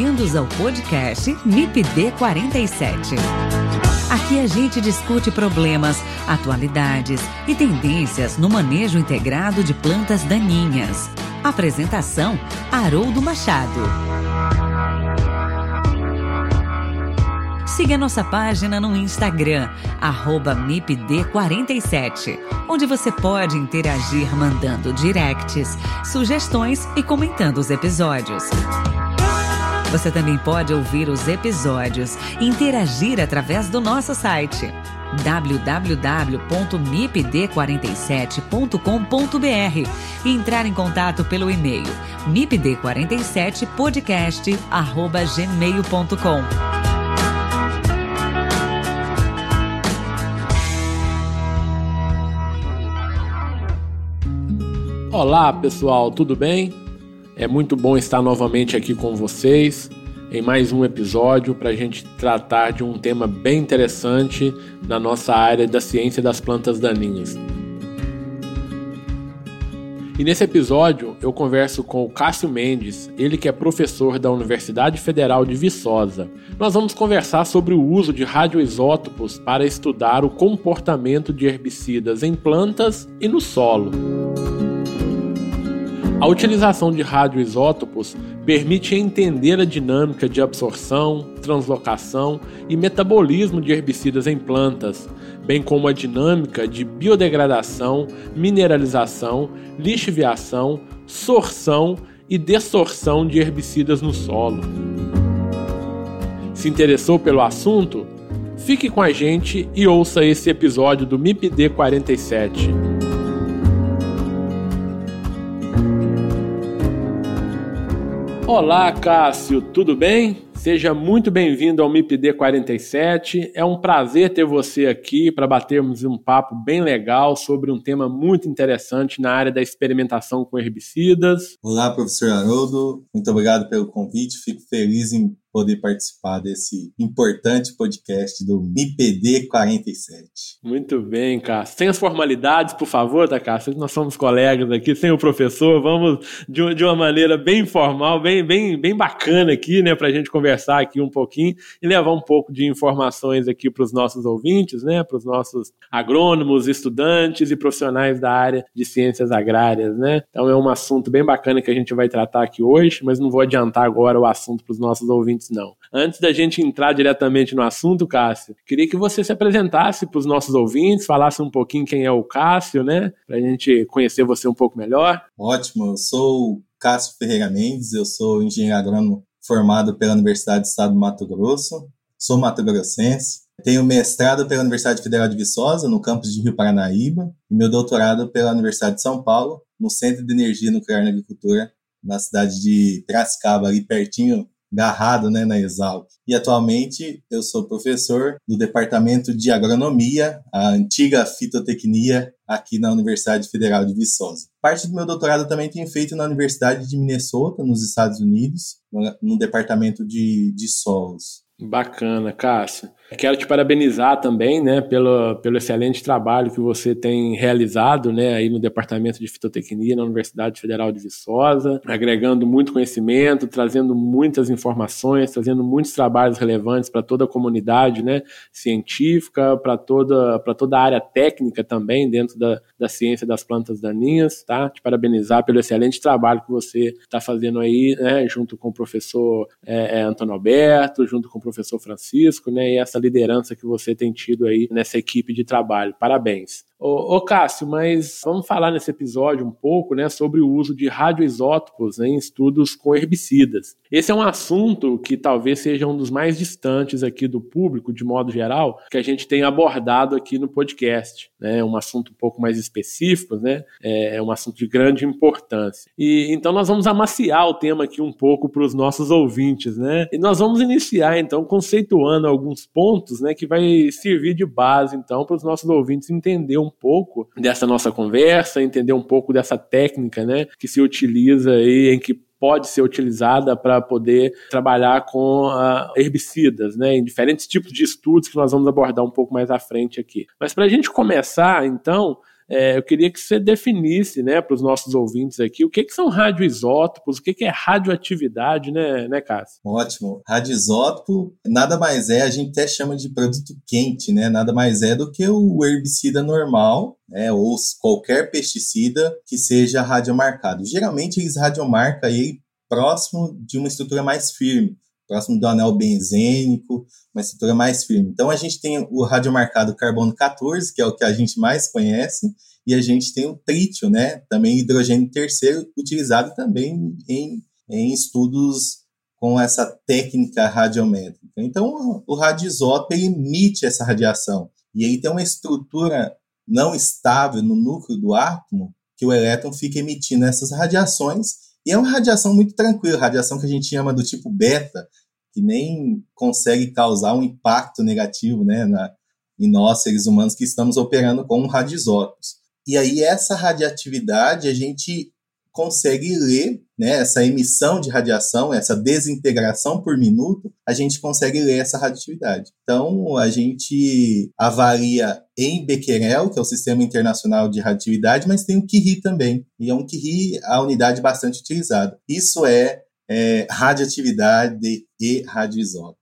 Bem-vindos ao podcast MIPD 47. Aqui a gente discute problemas, atualidades e tendências no manejo integrado de plantas daninhas. Apresentação: Haroldo Machado. Siga nossa página no Instagram, MIPD47, onde você pode interagir mandando directs, sugestões e comentando os episódios. Você também pode ouvir os episódios e interagir através do nosso site www.mipd47.com.br e entrar em contato pelo e-mail mipd47podcast@gmail.com. Olá, pessoal, tudo bem? É muito bom estar novamente aqui com vocês em mais um episódio para a gente tratar de um tema bem interessante na nossa área da ciência das plantas daninhas. E nesse episódio eu converso com o Cássio Mendes, ele que é professor da Universidade Federal de Viçosa. Nós vamos conversar sobre o uso de radioisótopos para estudar o comportamento de herbicidas em plantas e no solo. A utilização de radioisótopos permite entender a dinâmica de absorção, translocação e metabolismo de herbicidas em plantas, bem como a dinâmica de biodegradação, mineralização, lixiviação, sorção e dessorção de herbicidas no solo. Se interessou pelo assunto? Fique com a gente e ouça esse episódio do MIPD 47. Olá, Cássio, tudo bem? Seja muito bem-vindo ao MIPD 47. É um prazer ter você aqui para batermos um papo bem legal sobre um tema muito interessante na área da experimentação com herbicidas. Olá, professor Haroldo. Muito obrigado pelo convite. Fico feliz em poder participar desse importante podcast do MIPD 47. Muito bem, Cássio. Sem as formalidades, por favor, tá, Cássio? Nós somos colegas aqui, sem o professor, vamos de, de uma maneira bem informal, bem, bem, bem bacana aqui, né, para a gente conversar aqui um pouquinho e levar um pouco de informações aqui para os nossos ouvintes, né, para os nossos agrônomos, estudantes e profissionais da área de ciências agrárias, né. Então é um assunto bem bacana que a gente vai tratar aqui hoje, mas não vou adiantar agora o assunto para os nossos ouvintes ouvintes, não. Antes da gente entrar diretamente no assunto, Cássio, queria que você se apresentasse para os nossos ouvintes, falasse um pouquinho quem é o Cássio, né? Para a gente conhecer você um pouco melhor. Ótimo, eu sou o Cássio Ferreira Mendes, eu sou engenheiro agrônomo formado pela Universidade do Estado do Mato Grosso, sou mato-grossense, tenho mestrado pela Universidade Federal de Viçosa, no campus de Rio Paranaíba, e meu doutorado pela Universidade de São Paulo, no Centro de Energia Nuclear na Agricultura, na cidade de Piracicaba, ali pertinho garrado né, na Exalc. E atualmente eu sou professor do Departamento de Agronomia, a antiga fitotecnia, aqui na Universidade Federal de Viçosa. Parte do meu doutorado também tenho feito na Universidade de Minnesota, nos Estados Unidos, no, no Departamento de, de Solos. Bacana, Cássio. Quero te parabenizar também, né, pelo, pelo excelente trabalho que você tem realizado, né, aí no Departamento de Fitotecnia na Universidade Federal de Viçosa, agregando muito conhecimento, trazendo muitas informações, trazendo muitos trabalhos relevantes para toda a comunidade, né, científica, para toda, para toda a área técnica também dentro da, da ciência das plantas daninhas, tá? Te parabenizar pelo excelente trabalho que você está fazendo aí, né, junto com o professor é, é, Antônio Alberto, junto com o professor Francisco, né, e essa liderança que você tem tido aí nessa equipe de trabalho. Parabéns. Ô, ô, Cássio, mas vamos falar nesse episódio um pouco né, sobre o uso de radioisótopos né, em estudos com herbicidas. Esse é um assunto que talvez seja um dos mais distantes aqui do público, de modo geral, que a gente tem abordado aqui no podcast. Né, é um assunto um pouco mais específico, né, é, é um assunto de grande importância. E então nós vamos amaciar o tema aqui um pouco para os nossos ouvintes, né? E nós vamos iniciar então conceituando alguns pontos, né, que vai servir de base então para os nossos ouvintes entender um um pouco dessa nossa conversa, entender um pouco dessa técnica, né, que se utiliza aí, em que pode ser utilizada para poder trabalhar com uh, herbicidas, né, em diferentes tipos de estudos que nós vamos abordar um pouco mais à frente aqui. Mas para a gente começar, então, é, eu queria que você definisse, né, para os nossos ouvintes aqui, o que, que são radioisótopos, o que, que é radioatividade, né, né, Cássio? Ótimo. Radioisótopo nada mais é, a gente até chama de produto quente, né? Nada mais é do que o herbicida normal, né, ou qualquer pesticida que seja radiomarcado. Geralmente eles radiomarcam aí próximo de uma estrutura mais firme, próximo do anel benzênico, uma estrutura mais firme. Então a gente tem o radiomarcado carbono 14, que é o que a gente mais conhece, e a gente tem o trítio, né, também hidrogênio terceiro, utilizado também em, em estudos com essa técnica radiométrica. Então o radioisótopo emite essa radiação, e aí tem uma estrutura não estável no núcleo do átomo, que o elétron fica emitindo essas radiações e é uma radiação muito tranquila, radiação que a gente chama do tipo beta, que nem consegue causar um impacto negativo né, na, em nós, seres humanos, que estamos operando com radioisótopos. E aí, essa radioatividade, a gente consegue ler né, essa emissão de radiação, essa desintegração por minuto, a gente consegue ler essa radioatividade. Então, a gente avalia em Becquerel, que é o Sistema Internacional de Radioatividade, mas tem o Curie também, e é um Curie a unidade bastante utilizada. Isso é, é radioatividade e radioisótopos.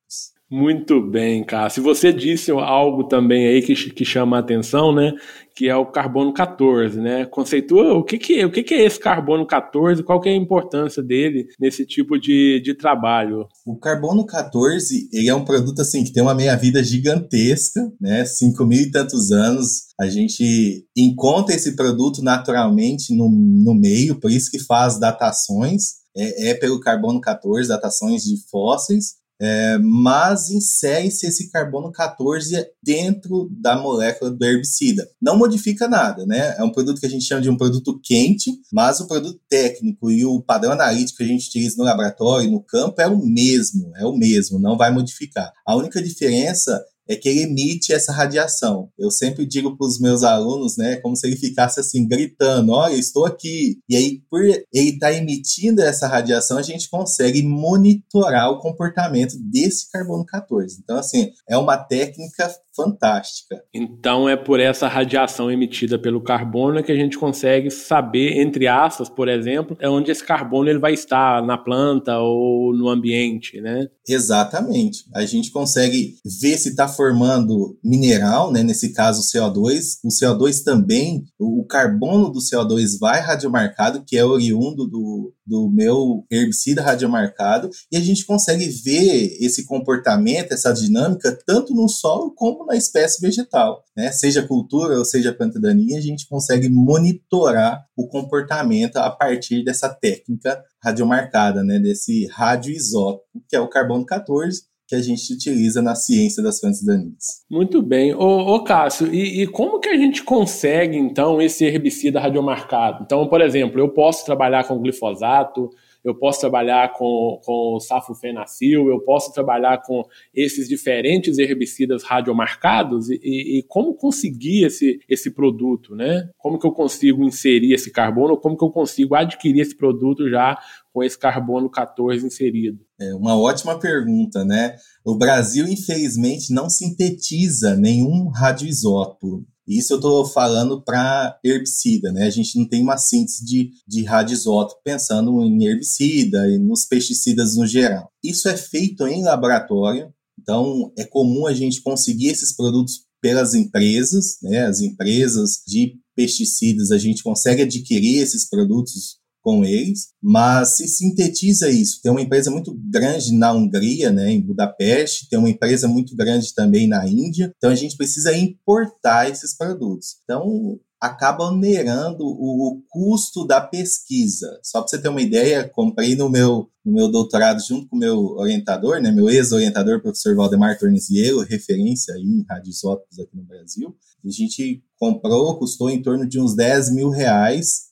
Muito bem, Cássio. Você disse algo também aí que, que chama a atenção, né? Que é o carbono 14, né? Conceitua o que, que, o que, que é esse carbono 14, qual que é a importância dele nesse tipo de, de trabalho? O carbono 14, ele é um produto assim que tem uma meia-vida gigantesca, né? Cinco mil e tantos anos. A gente encontra esse produto naturalmente no, no meio, por isso que faz datações. É, é pelo carbono 14, datações de fósseis, é, mas insere-se esse carbono 14 dentro da molécula do herbicida. Não modifica nada, né? É um produto que a gente chama de um produto quente, mas o produto técnico e o padrão analítico que a gente utiliza no laboratório, no campo, é o mesmo, é o mesmo, não vai modificar. A única diferença é que ele emite essa radiação. Eu sempre digo para os meus alunos, né, como se ele ficasse assim gritando, olha, estou aqui. E aí, por ele estar tá emitindo essa radiação, a gente consegue monitorar o comportamento desse carbono 14. Então, assim, é uma técnica fantástica. Então é por essa radiação emitida pelo carbono que a gente consegue saber, entre aspas, por exemplo, é onde esse carbono ele vai estar na planta ou no ambiente, né? Exatamente. A gente consegue ver se está formando mineral, né? Nesse caso o CO2. O CO2 também, o carbono do CO2 vai radiomarcado, que é oriundo do, do meu herbicida radiomarcado, e a gente consegue ver esse comportamento, essa dinâmica, tanto no solo como na espécie vegetal. Né? Seja cultura ou seja planta daninha, a gente consegue monitorar o comportamento a partir dessa técnica radiomarcada, né? desse radioisótopo, que é o carbono 14, que a gente utiliza na ciência das plantas daninhas. Muito bem. Ô, ô Cássio, e, e, como que a gente consegue, então, esse herbicida radiomarcado? Então, por exemplo, eu posso trabalhar com glifosato, eu posso trabalhar com, com safofenacil, eu posso trabalhar com esses diferentes herbicidas radiomarcados e, e, e, como conseguir esse, esse produto, né? Como que eu consigo inserir esse carbono, como que eu consigo adquirir esse produto já com esse carbono 14 inserido? É uma ótima pergunta, né? O Brasil, infelizmente, não sintetiza nenhum radioisótopo. Isso eu estou falando para herbicida, né? A gente não tem uma síntese de, de radioisótopo pensando em herbicida e nos pesticidas no geral. Isso é feito em laboratório, então é comum a gente conseguir esses produtos pelas empresas, né? As empresas de pesticidas, a gente consegue adquirir esses produtos com eles, mas se sintetiza isso. Tem uma empresa muito grande na Hungria, né, em Budapeste, tem uma empresa muito grande também na Índia, então a gente precisa importar esses produtos. Então, acaba onerando o, o custo da pesquisa. Só para você ter uma ideia, comprei no meu, no meu doutorado junto com o meu orientador, né, meu ex-orientador, professor Valdemar Tornesiero, referência aí em radioisótopos aqui no Brasil. A gente comprou, custou em torno de uns 10 mil reais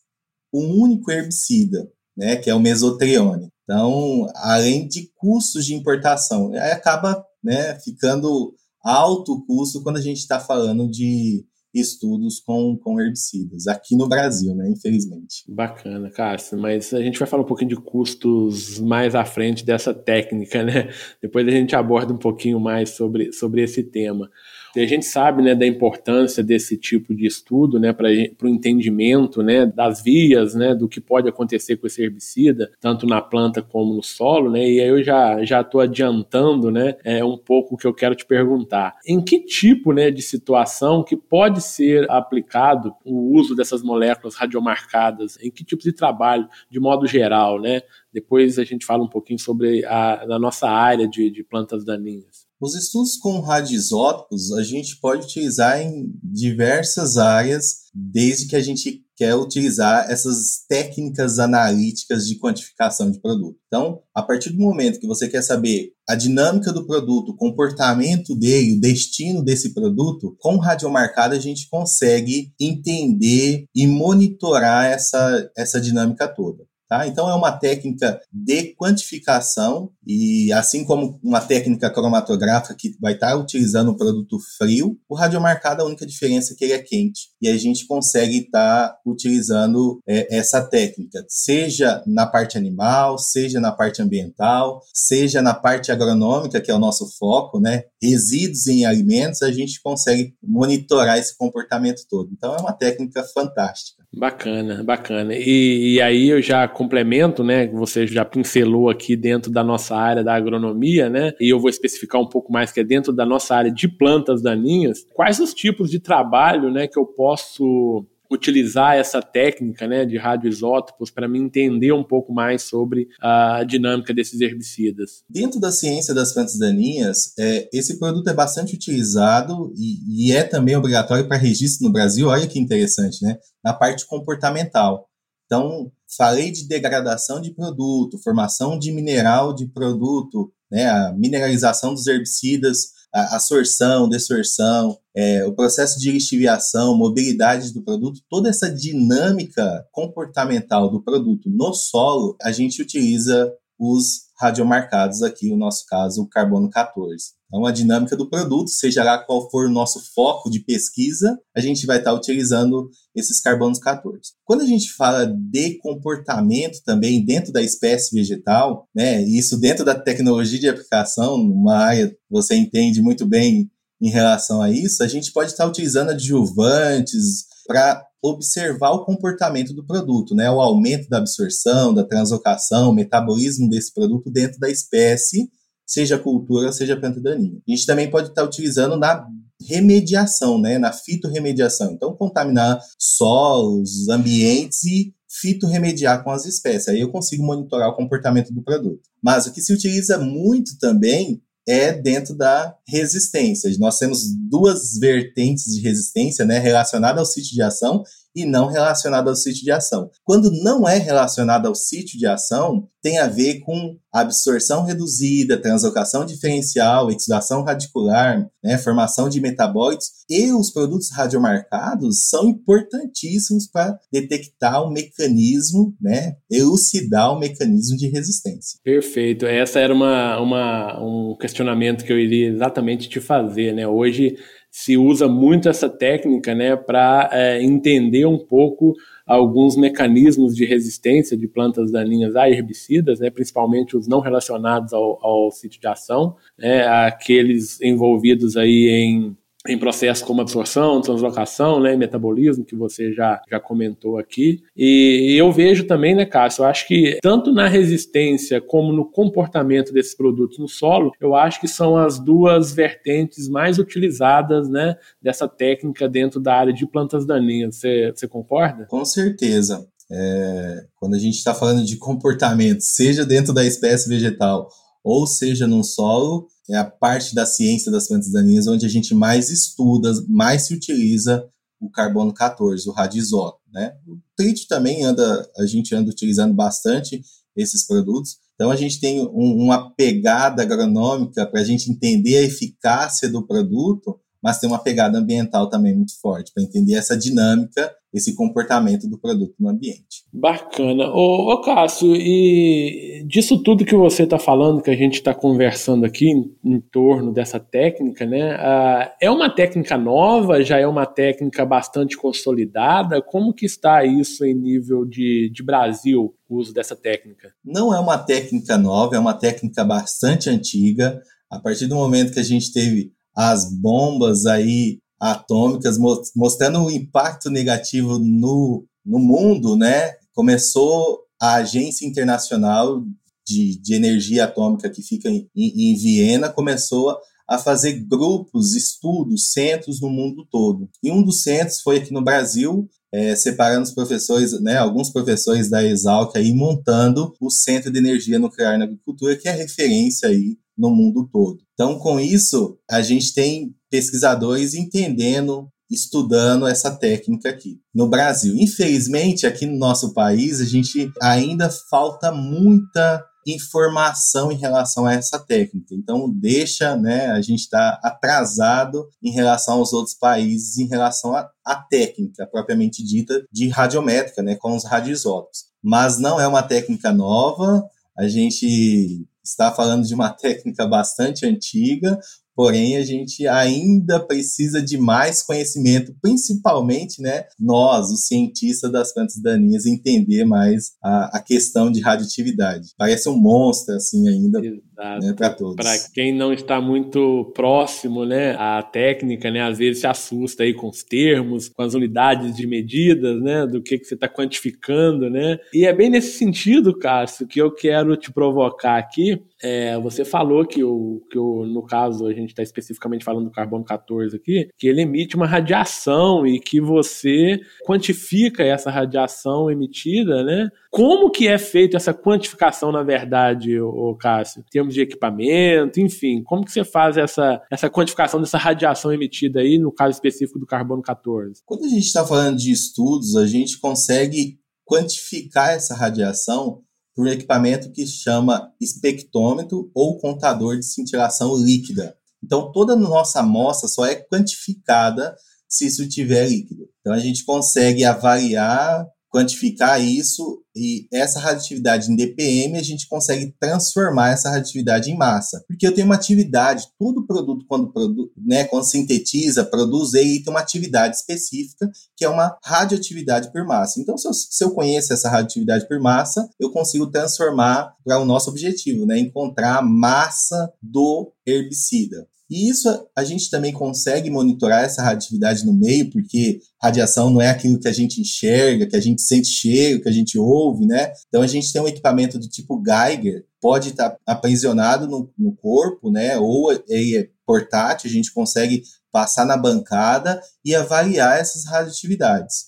um único herbicida, né, que é o mesotrione. Então, além de custos de importação, acaba né, ficando alto o custo quando a gente está falando de estudos com, com herbicidas, aqui no Brasil, né, infelizmente. Bacana, Cássio, mas a gente vai falar um pouquinho de custos mais à frente dessa técnica, né? Depois a gente aborda um pouquinho mais sobre, sobre esse tema. E a gente sabe né, da importância desse tipo de estudo né, para o entendimento né, das vias né, do que pode acontecer com esse herbicida, tanto na planta como no solo. Né, e aí eu já estou adiantando né, é, um pouco o que eu quero te perguntar. Em que tipo né, de situação que pode ser aplicado o uso dessas moléculas radiomarcadas? Em que tipo de trabalho, de modo geral? Né? Depois a gente fala um pouquinho sobre a, a nossa área de, de plantas daninhas. Os estudos com radioisótopos a gente pode utilizar em diversas áreas, desde que a gente quer utilizar essas técnicas analíticas de quantificação de produto. Então, a partir do momento que você quer saber a dinâmica do produto, o comportamento dele, o destino desse produto, com radiomarcada a gente consegue entender e monitorar essa, essa dinâmica toda. Tá? Então, é uma técnica de quantificação, e assim como uma técnica cromatográfica que vai estar utilizando um produto frio, o radiomarcado, a única diferença é que ele é quente. E a gente consegue estar utilizando é, essa técnica, seja na parte animal, seja na parte ambiental, seja na parte agronômica, que é o nosso foco, né? resíduos em alimentos, a gente consegue monitorar esse comportamento todo. Então, é uma técnica fantástica. Bacana, bacana. E, e, aí eu já complemento, né? Você já pincelou aqui dentro da nossa área da agronomia, né? E eu vou especificar um pouco mais que é dentro da nossa área de plantas daninhas. Quais os tipos de trabalho, né, que eu posso utilizar essa técnica né, de radioisótopos para me entender um pouco mais sobre a dinâmica desses herbicidas. Dentro da ciência das plantas daninhas, é, esse produto é bastante utilizado e, e é também obrigatório para registro no Brasil. Olha que interessante, né? Na parte comportamental. Então, falei de degradação de produto, formação de mineral de produto, né, a mineralização dos herbicidas, a absorção, dessorção, é, o processo de lixiviação, mobilidade do produto, toda essa dinâmica comportamental do produto no solo, a gente utiliza os radiomarcados aqui, no nosso caso, o carbono 14. Então, a dinâmica do produto, seja lá qual for o nosso foco de pesquisa, a gente vai estar utilizando esses carbonos 14. Quando a gente fala de comportamento também dentro da espécie vegetal, né, isso dentro da tecnologia de aplicação, numa área você entende muito bem em relação a isso, a gente pode estar utilizando adjuvantes para observar o comportamento do produto, né? O aumento da absorção, da translocação, o metabolismo desse produto dentro da espécie, seja cultura, seja planta daninha. A gente também pode estar utilizando na remediação, né? Na fitorremediação. Então, contaminar solos, ambientes e fitorremediar com as espécies. Aí eu consigo monitorar o comportamento do produto. Mas o que se utiliza muito também é dentro da resistência. Nós temos duas vertentes de resistência, né, relacionada ao sítio de ação e não relacionada ao sítio de ação. Quando não é relacionada ao sítio de ação, tem a ver com absorção reduzida, translocação diferencial, exudação radicular, né, formação de metabólitos e os produtos radiomarcados são importantíssimos para detectar o mecanismo, né, elucidar o mecanismo de resistência. Perfeito. Essa era uma, uma, um questionamento que eu iria exatamente te fazer, né? Hoje se usa muito essa técnica né, para é, entender um pouco alguns mecanismos de resistência de plantas daninhas a herbicidas, né, principalmente os não relacionados ao, ao sítio de ação, né, aqueles envolvidos aí em em processos como absorção, translocação, né, metabolismo, que você já, já comentou aqui. E, e eu vejo também, né, Cássio, eu acho que tanto na resistência como no comportamento desses produtos no solo, eu acho que são as duas vertentes mais utilizadas, né, dessa técnica dentro da área de plantas daninhas. Você, concorda? Com certeza. É, quando a gente está falando de comportamento, seja dentro da espécie vegetal ou seja no solo, é a parte da ciência das plantas daninhas onde a gente mais estuda, mais se utiliza o carbono 14, o radioisótopo, né? O trítio também anda, a gente anda utilizando bastante esses produtos. Então a gente tem um, uma pegada agronômica para a gente entender a eficácia do produto, mas tem uma pegada ambiental também muito forte, para entender essa dinâmica, esse comportamento do produto no ambiente. Bacana. Ô, ô Cássio, e disso tudo que você está falando, que a gente está conversando aqui em, em, torno dessa técnica, né? Ah, é uma técnica nova, já é uma técnica bastante consolidada? Como que está isso em nível de, de Brasil, o uso dessa técnica? Não é uma técnica nova, é uma técnica bastante antiga. A partir do momento que a gente teve as bombas aí atômicas mostrando o impacto negativo no, no mundo, né? Começou a Agência Internacional de, de Energia Atômica que fica em, em Viena começou a fazer grupos, estudos, centros no mundo todo. E um dos centros foi aqui no Brasil, é, separando os professores, né, alguns professores da Exalc aí montando o Centro de Energia Nuclear na Agricultura, que é referência aí no mundo todo. Então, com isso, a gente tem pesquisadores entendendo, estudando essa técnica aqui no Brasil. Infelizmente, aqui no nosso país, a gente ainda falta muita informação em relação a essa técnica. Então, deixa, né, a gente está atrasado em relação aos outros países em relação à técnica propriamente dita de radiométrica, né, com os radioisótopos. Mas não é uma técnica nova, a gente está falando de uma técnica bastante antiga, porém a gente ainda precisa de mais conhecimento, principalmente, né, nós, os cientistas das plantas daninhas, entender mais a, a questão de radioatividade. Parece um monstro, assim, ainda né, para todos. Para quem não está muito próximo, né, à técnica, né, às vezes se assusta aí com os termos, com as unidades de medidas, né, do que, que você está quantificando, né, e é bem nesse sentido, Cássio, que eu quero te provocar aqui, é, você falou que, o, que o, no caso, a gente está especificamente falando do carbono 14 aqui, que ele emite uma radiação e que você quantifica essa radiação emitida, né? Como que é feita essa quantificação, na verdade, o Cássio? Em termos de equipamento, enfim, como que você faz essa, essa quantificação dessa radiação emitida aí, no caso específico do carbono 14? Quando a gente está falando de estudos, a gente consegue quantificar essa radiação por um equipamento que chama espectrômetro ou contador de cintilação líquida. Então, toda a nossa amostra só é quantificada se isso tiver líquido. Então, a gente consegue avaliar quantificar isso e essa radioatividade em DPM a gente consegue transformar essa radioatividade em massa. Porque eu tenho uma atividade, todo produto quando, produ né, quando sintetiza, produz, ele tem uma atividade específica que é uma radioatividade por massa. Então, se eu, se eu conheço essa radioatividade por massa, eu consigo transformar para o nosso objetivo, né, encontrar a massa do herbicida. E isso a gente também consegue monitorar essa radioatividade no meio, porque radiação não é aquilo que a gente enxerga, que a gente sente cheiro, que a gente ouve, né? Então a gente tem um equipamento do tipo Geiger, pode estar aprisionado no, no corpo, né? Ou ele é portátil, a gente consegue passar na bancada e avaliar essas radioatividades.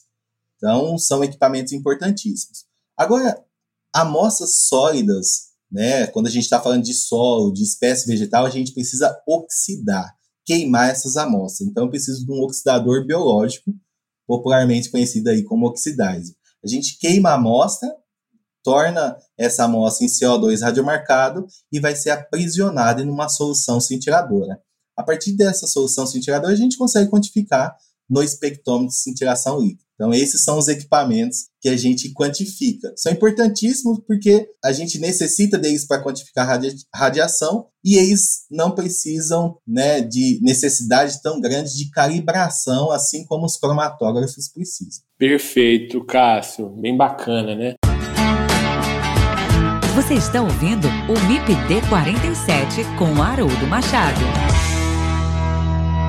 Então são equipamentos importantíssimos. Agora, amostras sólidas né? Quando a gente está falando de solo, de espécie vegetal, a gente precisa oxidar, queimar essas amostras. Então, eu preciso de um oxidador biológico, popularmente conhecido aí como oxidase. A gente queima a amostra, torna essa amostra em CO2 radiomarcado e vai ser aprisionada em uma solução cintiladora. A partir dessa solução cintiladora, a gente consegue quantificar no espectrômetro de cintilação líquida. Então, esses são os equipamentos que a gente quantifica. São importantíssimos porque a gente necessita deles para quantificar radia radiação e eles não precisam né, de necessidade tão grande de calibração, assim como os cromatógrafos precisam. Perfeito, Cássio. Bem bacana, né? Você está ouvindo o MIPD 47 com Haroldo Machado.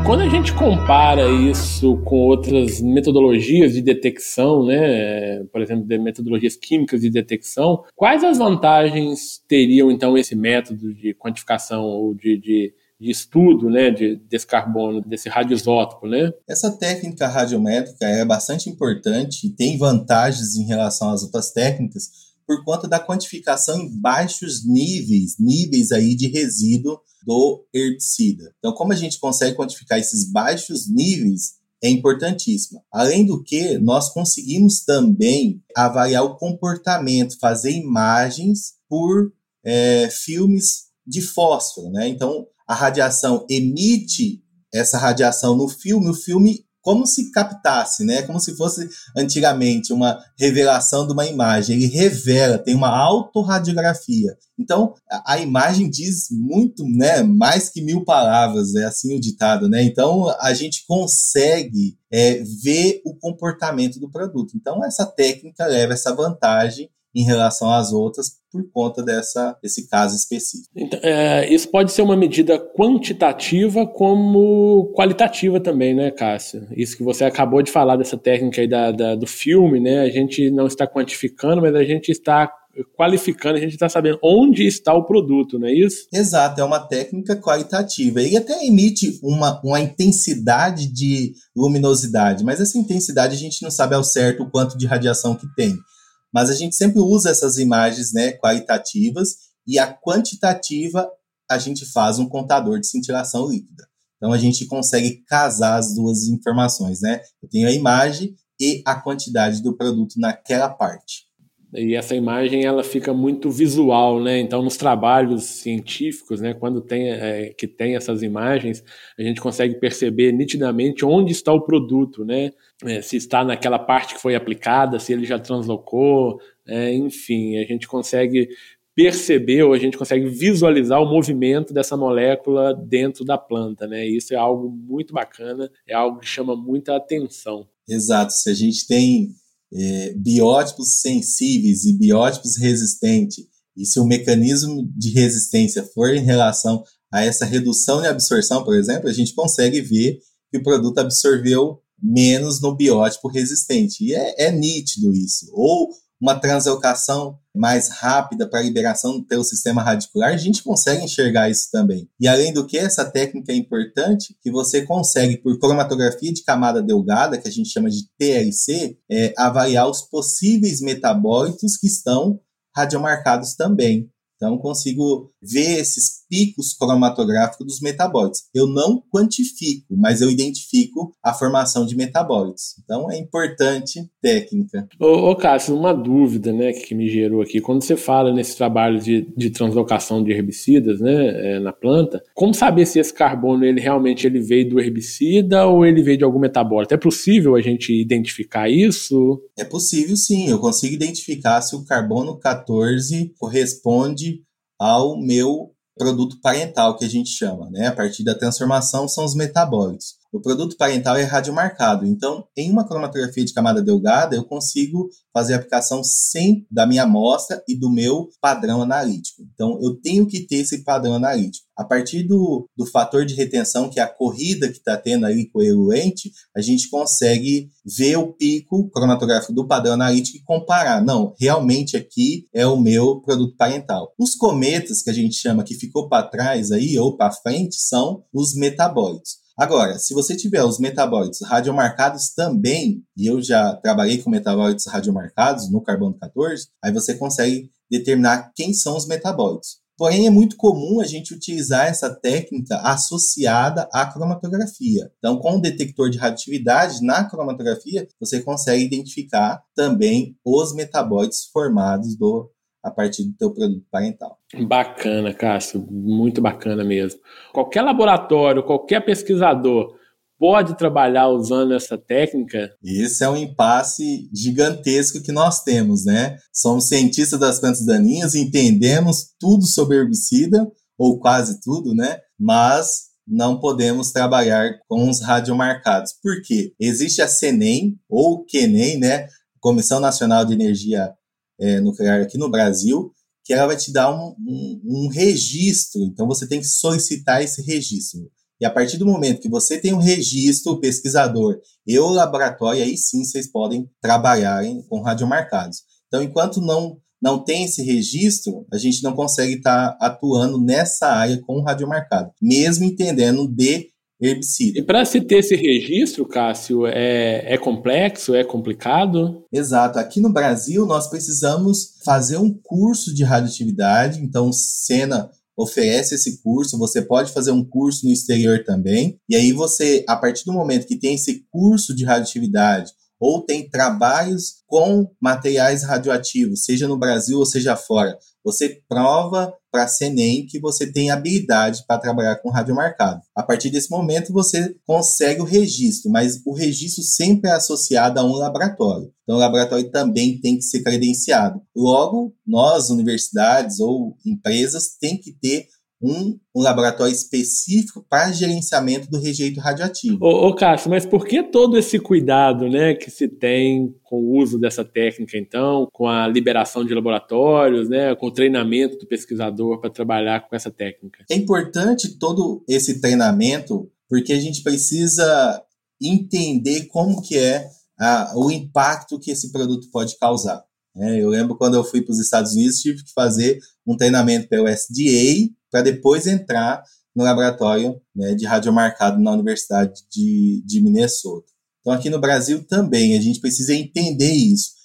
Quando a gente compara isso com outras metodologias de detecção, né, por exemplo, de metodologias químicas de detecção, quais as vantagens teriam então esse método de quantificação ou de, de de estudo né, de, desse carbono, desse radioisótopo. Né? Essa técnica radiométrica é bastante importante e tem vantagens em relação às outras técnicas por conta da quantificação em baixos níveis, níveis aí de resíduo do herbicida. Então, como a gente consegue quantificar esses baixos níveis, é importantíssima. Além do que, nós conseguimos também avaliar o comportamento, fazer imagens por é, filmes de fósforo. Né? Então, a radiação emite essa radiação no filme, o filme como se captasse, né? Como se fosse antigamente uma revelação de uma imagem. Ele revela, tem uma autorradiografia. Então, a, a imagem diz muito, né? Mais que mil palavras, é assim o ditado, né? Então, a gente consegue é, ver o comportamento do produto. Então, essa técnica leva essa vantagem em relação às outras por conta dessa, desse caso específico. Então, é, isso pode ser uma medida quantitativa como qualitativa também, né, Cássio? Isso que você acabou de falar dessa técnica aí da, da do filme, né? A gente não está quantificando, mas a gente está qualificando, a gente está sabendo onde está o produto, não é isso? Exato, é uma técnica qualitativa. Ele até emite uma, uma intensidade de luminosidade, mas essa intensidade a gente não sabe ao certo o quanto de radiação que tem. Mas a gente sempre usa essas imagens né, qualitativas e a quantitativa a gente faz um contador de cintilação líquida. Então a gente consegue casar as duas informações, né? Eu tenho a imagem e a quantidade do produto naquela parte. E essa imagem ela fica muito visual, né? Então, nos trabalhos científicos, né, quando tem é, que tem essas imagens, a gente consegue perceber nitidamente onde está o produto, né? É, se está naquela parte que foi aplicada, se ele já translocou, é, enfim, a gente consegue perceber ou a gente consegue visualizar o movimento dessa molécula dentro da planta, né? Isso é algo muito bacana, é algo que chama muita atenção. Exato. Se a gente tem é, biótipos sensíveis e biótipos resistentes, e se o mecanismo de resistência for em relação a essa redução de absorção, por exemplo, a gente consegue ver que o produto absorveu menos no biótipo resistente. E é, é nítido isso. Ou uma translocação mais rápida para liberação pelo sistema radicular, a gente consegue enxergar isso também. E além do que, essa técnica é importante que você consegue, por cromatografia de camada delgada, que a gente chama de TLC, é, avaliar os possíveis metabólitos que estão radiomarcados também. Então, consigo ver esses picos cromatográficos dos metabólitos. Eu não quantifico, mas eu identifico a formação de metabólitos. Então, é importante técnica. Ô, ô Cássio, uma dúvida né, que me gerou aqui. Quando você fala nesse trabalho de, de translocação de herbicidas né, é, na planta, como saber se esse carbono ele realmente ele veio do herbicida ou ele veio de algum metabólito? É possível a gente identificar isso? É possível sim. Eu consigo identificar se o carbono 14 corresponde ao meu produto parental, que a gente chama, né? A partir da transformação são os metabólitos. O produto parental é radiomarcado, então em uma cromatografia de camada delgada eu consigo fazer a aplicação sem da minha amostra e do meu padrão analítico. Então eu tenho que ter esse padrão analítico. A partir do, do fator de retenção, que é a corrida que está tendo ali com o eluente, a gente consegue ver o pico cromatográfico do padrão analítico e comparar. Não, realmente aqui é o meu produto parental. Os cometas, que a gente chama que ficou para trás aí ou para frente, são os metabólitos. Agora, se você tiver os metabólitos radiomarcados também, e eu já trabalhei com metabólitos radiomarcados no carbono 14, aí você consegue determinar quem são os metabólitos. Porém, é muito comum a gente utilizar essa técnica associada à cromatografia. Então, com o detector de radioatividade na cromatografia, você consegue identificar também os metabólitos formados do a partir do teu produto parental. Bacana, Cássio, muito bacana mesmo. Qualquer laboratório, qualquer pesquisador pode trabalhar usando essa técnica? Esse é um impasse gigantesco que nós temos, né? Somos cientistas das plantas daninhas, entendemos tudo sobre herbicida, ou quase tudo, né? Mas não podemos trabalhar com os radiomarcados. Por quê? Existe a CENEM, ou QENEM, né? Comissão Nacional de Energia é, nuclear aqui no Brasil, que ela vai te dar um, um, um, registro. Então, você tem que solicitar esse registro. E a partir do momento que você tem um registro, o pesquisador e o laboratório, aí sim vocês podem trabalhar com radiomarcados. Então, enquanto não, não tem esse registro, a gente não consegue estar tá atuando nessa área com radiomarcado, mesmo entendendo de herbicida. E para se ter esse registro, Cássio, é, é complexo, é complicado? Exato. Aqui no Brasil, nós precisamos fazer um curso de radioatividade, então, Sena oferece esse curso, você pode fazer um curso no exterior também, e aí você, a partir do momento que tem esse curso de radioatividade, ou tem trabalhos com materiais radioativos, seja no Brasil ou seja fora, você prova para a CENEM que você tem habilidade para trabalhar com radiomarcado. A partir desse momento, você consegue o registro, mas o registro sempre é associado a um laboratório. Então, o laboratório também tem que ser credenciado. Logo, nós, universidades ou empresas, tem que ter um, um laboratório específico para gerenciamento do rejeito radioativo. Ô, ô Cássio, mas por que todo esse cuidado né, que se tem com o uso dessa técnica, então, com a liberação de laboratórios, né, com o treinamento do pesquisador para trabalhar com essa técnica? É importante todo esse treinamento porque a gente precisa entender como que é a, o impacto que esse produto pode causar. É, eu lembro quando eu fui para os Estados Unidos, tive que fazer um treinamento pelo SDA para depois entrar no laboratório né, de radiomarcado na Universidade de, de Minnesota. Então, aqui no Brasil também, a gente precisa entender isso.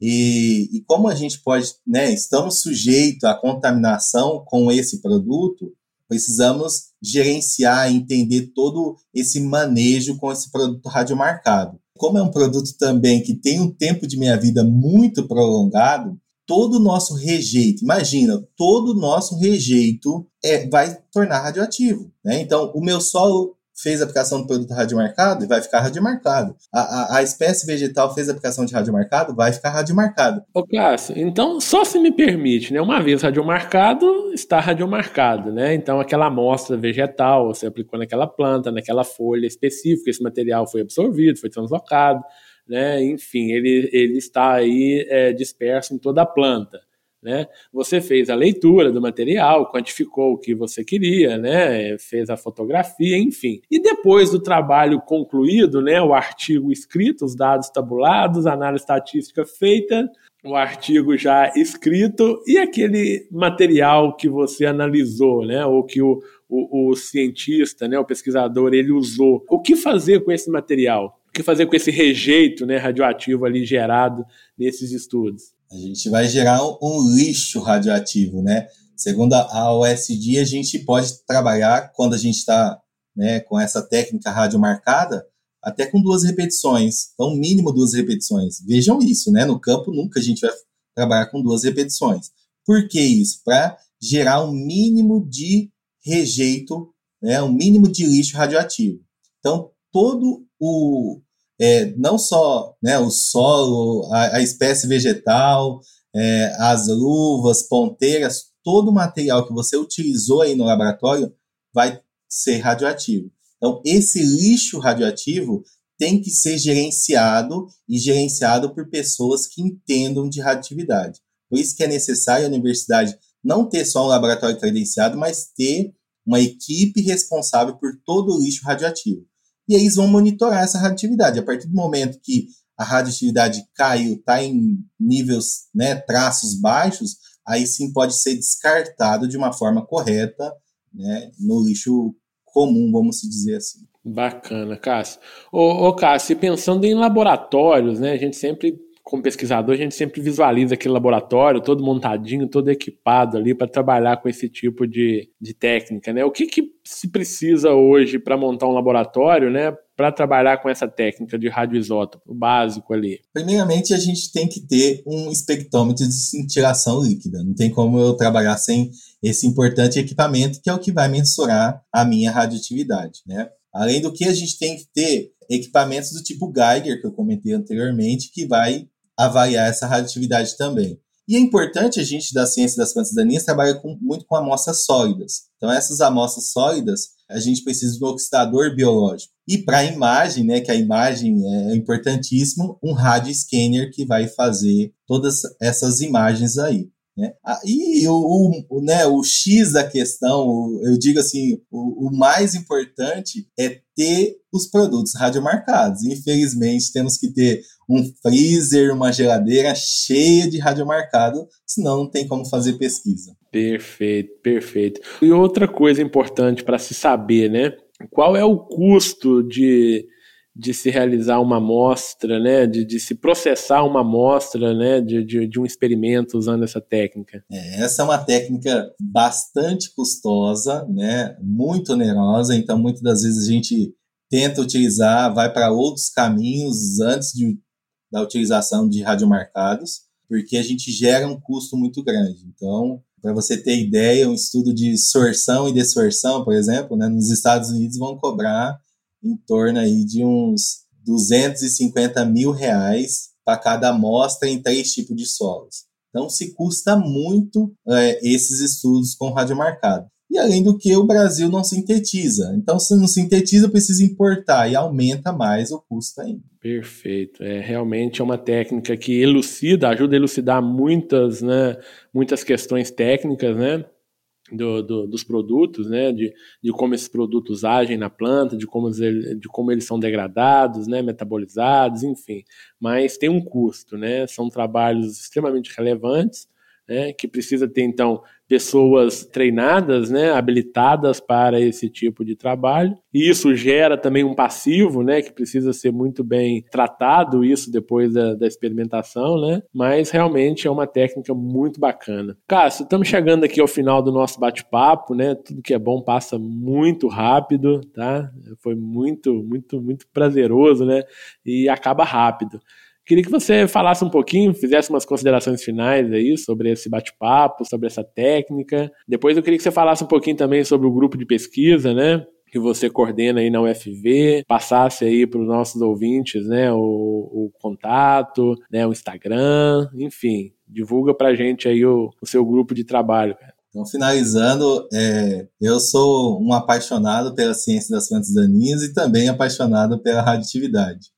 E, e como a gente pode, né, estamos sujeitos à contaminação com esse produto, precisamos gerenciar entender todo esse manejo com esse produto radiomarcado. Como é um produto também que tem um tempo de minha vida muito prolongado, todo o nosso rejeito, imagina, todo o nosso rejeito é, vai tornar radioativo. Né? Então, o meu solo fez aplicação do produto radiomarcado e vai ficar radiomarcado. A, a, a, espécie vegetal fez aplicação de radiomarcado, vai ficar radiomarcado. Ô Cássio, então só se me permite, né? Uma vez radiomarcado, está radiomarcado, né? Então aquela amostra vegetal, você aplicou naquela planta, naquela folha específica, esse material foi absorvido, foi translocado, né? Enfim, ele, ele está aí é, disperso em toda a planta. Né? Você fez a leitura do material, quantificou o que você queria, né? fez a fotografia, enfim. E depois do trabalho concluído, né? o artigo escrito, os dados tabulados, a análise estatística feita, o artigo já escrito e aquele material que você analisou, né? ou que o, o, o cientista, né? o pesquisador, ele usou. O que fazer com esse material? O que fazer com esse rejeito né, radioativo ali gerado nesses estudos? A gente vai gerar um, lixo radioativo, né? Segundo a OSD, a gente pode trabalhar quando a gente está né, com essa técnica radiomarcada até com duas repetições, então mínimo duas repetições. Vejam isso, né? No campo nunca a gente vai trabalhar com duas repetições. Por que isso? Para gerar um mínimo de rejeito, né, um mínimo de lixo radioativo. Então, todo o é, não só né, o solo, a, a espécie vegetal, é, as luvas, ponteiras, todo o material que você utilizou aí no laboratório vai ser radioativo. Então, esse lixo radioativo tem que ser gerenciado e gerenciado por pessoas que entendam de radioatividade. Por isso que é necessário a universidade não ter só um laboratório credenciado, mas ter uma equipe responsável por todo o lixo radioativo e eles vão monitorar essa radioatividade. A partir do momento que a radioatividade caiu, está em níveis, né, traços baixos, aí sim pode ser descartado de uma forma correta, né, no lixo comum, vamos dizer assim. Bacana, Cássio. Ô, ô Cássio, pensando em laboratórios, né, a gente sempre como pesquisador, a gente sempre visualiza aquele laboratório todo montadinho, todo equipado ali para trabalhar com esse tipo de, de técnica, né? O que, que se precisa hoje para montar um laboratório, né? Para trabalhar com essa técnica de radioisótopo, básico ali? Primeiramente, a gente tem que ter um espectrômetro de cintilação líquida. Não tem como eu trabalhar sem esse importante equipamento, que é o que vai mensurar a minha radioatividade, né? Além do que, a gente tem que ter equipamentos do tipo Geiger, que eu comentei anteriormente, que vai avaliar essa radioatividade também. E é importante a gente, da ciência das plantas daninhas, trabalhar com, muito com amostras sólidas. Então, essas amostras sólidas, a gente precisa de um oxidador biológico. E para a imagem, né, que a imagem é importantíssimo, um radio scanner que vai fazer todas essas imagens aí. Né? Ah, e o, o, né, o X da questão, eu digo assim, o, o, mais importante é ter os produtos radiomarcados. Infelizmente, temos que ter um freezer, uma geladeira cheia de radiomarcado, senão não tem como fazer pesquisa. Perfeito, perfeito. E outra coisa importante para se saber, né? Qual é o custo de de se realizar uma amostra, né, de, de se processar uma amostra né, de, de, de, um experimento usando essa técnica? É, essa é uma técnica bastante custosa, né, muito onerosa, então muitas das vezes a gente tenta utilizar, vai para outros caminhos antes de, da utilização de radiomarcados, porque a gente gera um custo muito grande. Então, Para você ter ideia, um estudo de sorção e dessorção, por exemplo, né, nos Estados Unidos vão cobrar em torno aí de uns 250 mil reais para cada amostra em três tipos de solos. Então, se custa muito é, esses estudos com radiomarcado. E além do que, o Brasil não sintetiza. Então, se não sintetiza, precisa importar e aumenta mais o custo ainda. Perfeito. É realmente é uma técnica que elucida, ajuda a elucidar muitas, né, muitas questões técnicas, né? Do, do, dos produtos, né, de, de como esses produtos agem na planta, de como, de como eles são degradados, né, metabolizados, enfim. Mas tem um custo, né, são trabalhos extremamente relevantes, né, que precisa ter, então, pessoas treinadas, né, habilitadas para esse tipo de trabalho. E isso gera também um passivo, né, que precisa ser muito bem tratado, isso depois da, da experimentação, né, mas realmente é uma técnica muito bacana. Cássio, estamos chegando aqui ao final do nosso bate-papo, né, tudo que é bom passa muito rápido, tá? Foi muito, muito, muito prazeroso, né, e acaba rápido. Queria que você falasse um pouquinho, fizesse umas considerações finais aí sobre esse bate-papo, sobre essa técnica. Depois eu queria que você falasse um pouquinho também sobre o grupo de pesquisa, né? que você coordena aí na UFV, passasse aí para os nossos ouvintes, né, o, o, contato, né, o Instagram, enfim, divulga para a gente aí o, o, seu grupo de trabalho. Então, finalizando, é, eu sou um apaixonado pela ciência das plantas daninhas e também apaixonado pela radioatividade.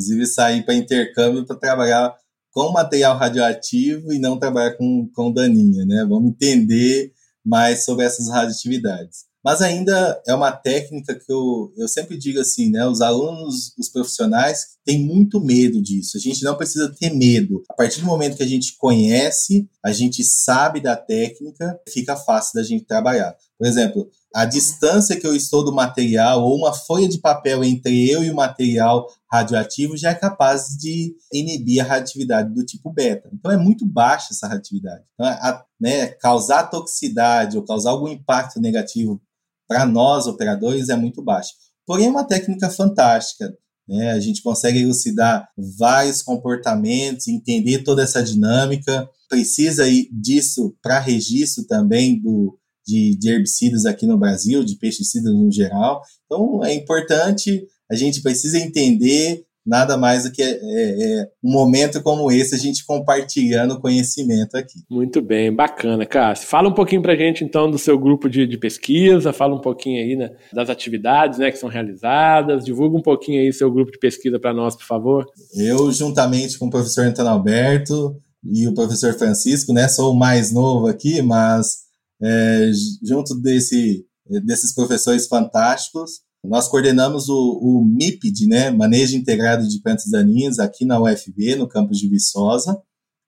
Inclusive, sair para intercâmbio para trabalhar com material radioativo e não trabalhar com, com daninha, né? Vamos entender mais sobre essas radioatividades. Mas ainda é uma técnica que eu, eu sempre digo assim, né? Os alunos, os profissionais têm muito medo disso. A gente não precisa ter medo. A partir do momento que a gente conhece, a gente sabe da técnica, fica fácil da gente trabalhar. Por exemplo, a distância que eu estou do material ou uma folha de papel entre eu e o material radioativo já é capaz de inibir a radioatividade do tipo beta. Então é muito baixa essa radioatividade. Então, a, né, causar toxicidade ou causar algum impacto negativo para nós operadores é muito baixa. Porém é uma técnica fantástica. Né? A gente consegue elucidar vários comportamentos, entender toda essa dinâmica. Precisa disso para registro também do de, de herbicidas aqui no Brasil, de pesticidas no geral. Então, é importante, a gente precisa entender nada mais do que é, é, um momento como esse, a gente compartilhando conhecimento aqui. Muito bem, bacana, Cássio. Fala um pouquinho para a gente, então, do seu grupo de, de, pesquisa, fala um pouquinho aí né, das atividades né, que são realizadas, divulga um pouquinho aí seu grupo de pesquisa para nós, por favor. Eu, juntamente com o professor Antônio Alberto e o professor Francisco, né, sou o mais novo aqui, mas é, junto desse, desses professores fantásticos. Nós coordenamos o, o MIPD, né, Manejo Integrado de Plantas Daninhas, aqui na UFB, no campus de Viçosa.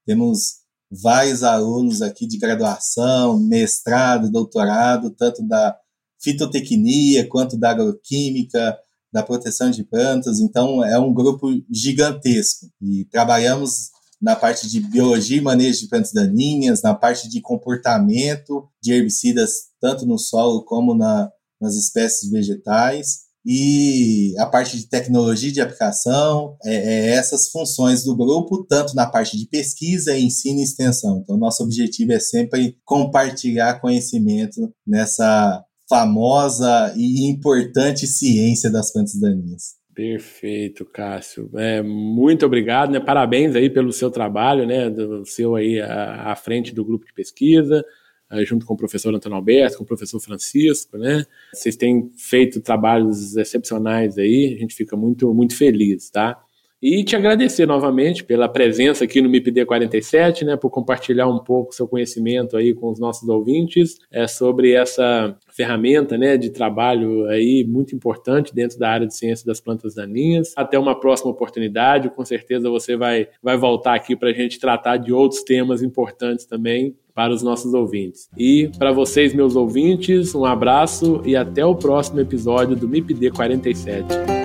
Temos vários alunos aqui de graduação, mestrado, doutorado, tanto da fitotecnia quanto da agroquímica, da proteção de plantas. Então, é um grupo gigantesco. E trabalhamos na parte de biologia e manejo de plantas daninhas, na parte de comportamento de herbicidas, tanto no solo como na, nas espécies vegetais. E a parte de tecnologia de aplicação, é, é essas funções do grupo, tanto na parte de pesquisa, ensino e extensão. Então, nosso objetivo é sempre compartilhar conhecimento nessa famosa e importante ciência das plantas daninhas. Perfeito, Cássio. É, muito obrigado, né? Parabéns aí pelo seu trabalho, né? Do seu aí à, à frente do grupo de pesquisa, eh, junto com o professor Antônio Alberto, com o professor Francisco, né? Vocês têm feito trabalhos excepcionais aí, a gente fica muito, muito feliz, tá? E te agradecer novamente pela presença aqui no MIPD 47, né, por compartilhar um pouco seu conhecimento aí com os nossos ouvintes é, sobre essa ferramenta né, de trabalho aí muito importante dentro da área de ciência das plantas daninhas. Até uma próxima oportunidade, com certeza você vai, vai voltar aqui para a gente tratar de outros temas importantes também para os nossos ouvintes. E para vocês, meus ouvintes, um abraço e até o próximo episódio do MIPD 47.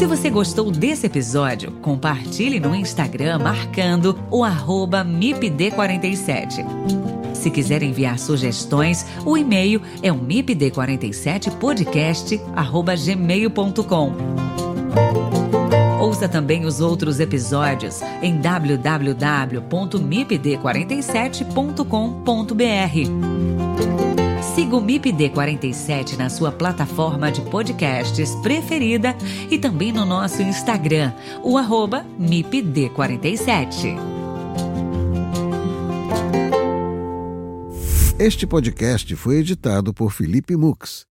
Se você gostou desse episódio, compartilhe no Instagram marcando o MIPD47. Se quiser enviar sugestões, o e-mail é o mipd47podcast@gmail.com. Ou Ouça também os outros episódios em www.mipd47.com.br. Siga o MIPD47 na sua plataforma de podcasts preferida e também no nosso Instagram, o arroba MIPD47. Este podcast foi editado por Felipe Mux